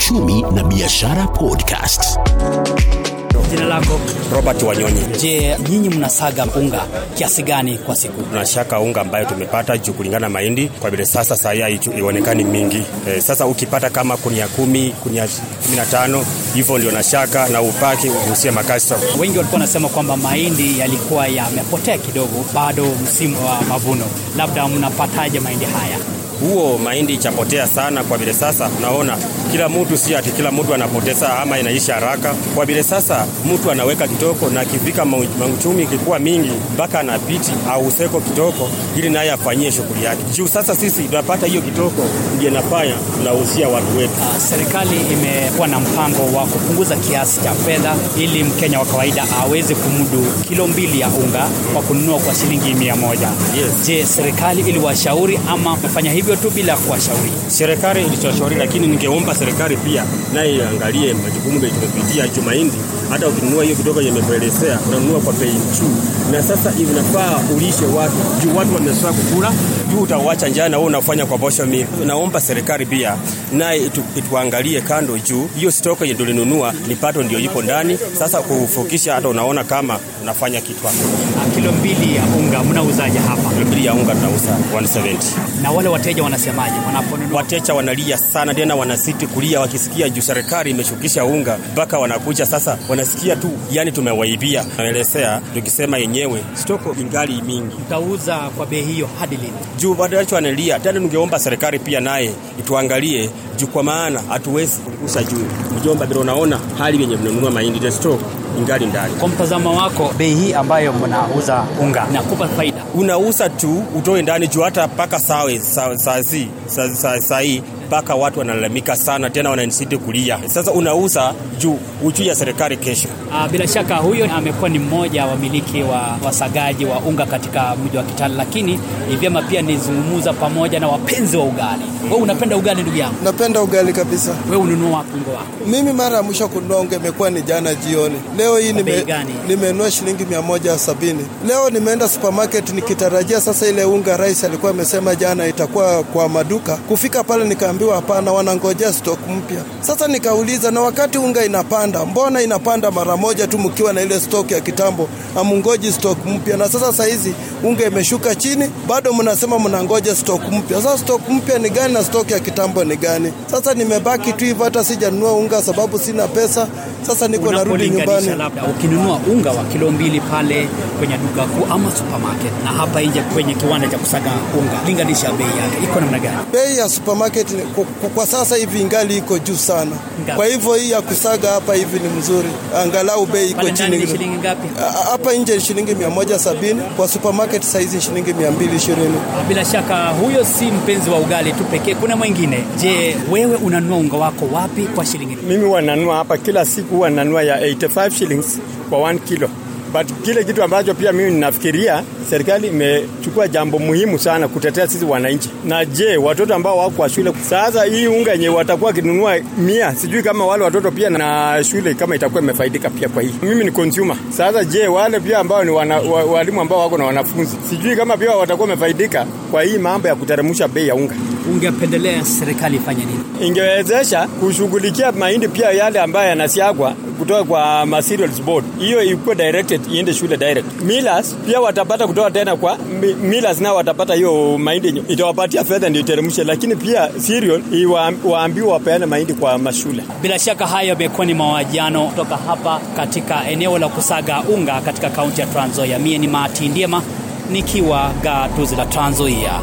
Uchumi na Biashara Podcast. Jina lako? Robert Wanyonyi. Je, nyinyi mnasaga unga kiasi gani kwa siku? Tunashaka unga ambayo tumepata juu kulingana mahindi kwa vile sasa saa hii ionekani mingi. E, sasa ukipata kama kunia kumi, kunia kumi na tano hivyo ndio nashaka na upaki uhusie makasi. Wengi walikuwa wanasema kwamba mahindi yalikuwa yamepotea kidogo, bado msimu wa mavuno. Labda mnapataje mahindi haya? Huo mahindi ichapotea sana kwa vile sasa unaona kila mtu si ati kila mtu anapoteza ama inaisha haraka. Kwa vile sasa mtu anaweka kitoko na kifika mauchumi ikikuwa mingi mpaka anapiti au useko kitoko ili naye afanyie shughuli yake. Juu sasa sisi tunapata hiyo kitoko ndiye nafanya tunauzia watu wetu. Uh, serikali imekuwa na mpango wa kupunguza kiasi cha fedha ili mkenya wa kawaida aweze kumudu kilo mbili ya unga kwa kununua kwa shilingi mia moja. Yes. je serikali iliwashauri ama mefanya hivi hivyo tu bila kuwashauri. Serikali ilichoshauri, lakini ningeomba serikali pia naye iangalie majukumu yetu tumepitia juu mahindi. Hata ukinunua hiyo kidogo yamekuelezea, unanunua kwa bei juu, na sasa inafaa ulishe watu juu watu wamesoa kukula juu, utawacha njaa na wewe unafanya kwa posho mili. Naomba serikali pia naye itu, ituangalie kando juu hiyo stoko yenye tulinunua ni pato ndio ipo ndani. Sasa kufukisha, hata unaona kama unafanya kitu hapo. Kilo mbili ya unga mnauzaje hapa? Kilo mbili ya unga tunauza 170 na wale wateja wanasemaje wanaponunua? Wateja wanalia sana tena, wanasiti kulia wakisikia juu serikali imeshukisha unga, mpaka wanakuja sasa, wanasikia tu yani tumewaibia. Naelezea tukisema yenyewe stoko ingali mingi, utauza kwa bei hiyo hadi lini? Juu watu wanalia tena, ningeomba serikali pia naye ituangalie juu, kwa maana hatuwezi kugusa juu mjomba, bila unaona hali yenye mnanunua mahindi the stock ingali ndani. Kwa mtazamo wako, bei hii ambayo mnauza unga inakupa faida? Unauza tu utoe ndani juu, hata mpaka saa, saa, saa hii mpaka watu wanalalamika sana tena wananisidi kulia. Sasa unauza juu ujuu ya serikali kesho. Uh, bila shaka huyo amekuwa ni mmoja wa wamiliki wa wasagaji wa unga katika mji wa Kitale, lakini ni vyema pia nizungumuza pamoja na wapenzi wa ugali. Wewe unapenda ugali ndugu yangu? Napenda ugali kabisa. Wewe ununua wapi unga wako? Mimi mara ya mwisho kununua unga imekuwa ni jana jioni. Leo hii nime, nimenunua shilingi mia moja sabini. Leo nimeenda supermarket nikitarajia sasa ile unga rais alikuwa amesema jana itakuwa kwa maduka. Kufika pale nikaambiwa hapana, wanangojea stock mpya. Sasa nikauliza, na wakati unga inapanda, mbona inapanda mara moja tu mkiwa na ile stock ya kitambo, amungoji stock mpya? Na sasa saizi unga imeshuka chini, bado mnasema mnangoja stock mpya. Sasa stock mpya ni gani na stock ya kitambo ni gani? Sasa nimebaki tu hivyo, hata sijanunua unga sababu sina pesa. Sasa niko narudi nyumbani. Labda ukinunua unga wa kilo mbili pale kwenye duka kuu ama supermarket na hapa nje kwenye kiwanda cha kusaga unga, linganisha bei yake iko namna gani? Bei ya supermarket kwa, kwa sasa hivi ingali iko juu sana. Ngapi? Kwa hivyo hii ya kusaga hapa hivi ni mzuri, angalau bei iko chini. Hapa nje ni shilingi mia moja sabini kwa supermarket saizi shilingi mia mbili ishirini. Bila shaka huyo si mpenzi wa ugali tu pekee, kuna mwingine. Je, wewe unanunua unga wako wapi kwa shilingi? Mimi wananua hapa kila siku, huwa nanua ya 85 shillings kwa 1 kilo but kile kitu ambacho pia mimi ninafikiria serikali imechukua jambo muhimu sana kutetea sisi wananchi. Na je, watoto ambao wako kwa shule sasa, hii unga yenye watakuwa kinunua mia, sijui kama wale watoto pia na shule kama itakuwa imefaidika pia kwa hii. Mimi ni consumer. Sasa je, wale pia ambao ni wana, wa, walimu ambao wako na wanafunzi, sijui kama pia watakuwa wamefaidika kwa hii mambo ya kuteremsha bei ya unga. Ungependelea serikali ifanye nini? Ingewezesha kushughulikia mahindi pia yale ambayo yanasiagwa kutoka kwa materials board, hiyo ikuwe directed iende shule direct. Millers pia watapata kutoka tena kwa millers, nao watapata hiyo mahindi itawapatia fedha ndio iteremshe, lakini pia cereal waambiwa wapeane mahindi kwa mashule. Bila shaka hayo yamekuwa ni mawajiano kutoka hapa katika eneo la kusaga unga katika kaunti ya Trans Nzoia. Mie ni Martin Ndiema nikiwa gatuzi la Trans Nzoia.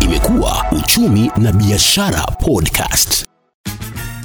Imekuwa uchumi na biashara podcast.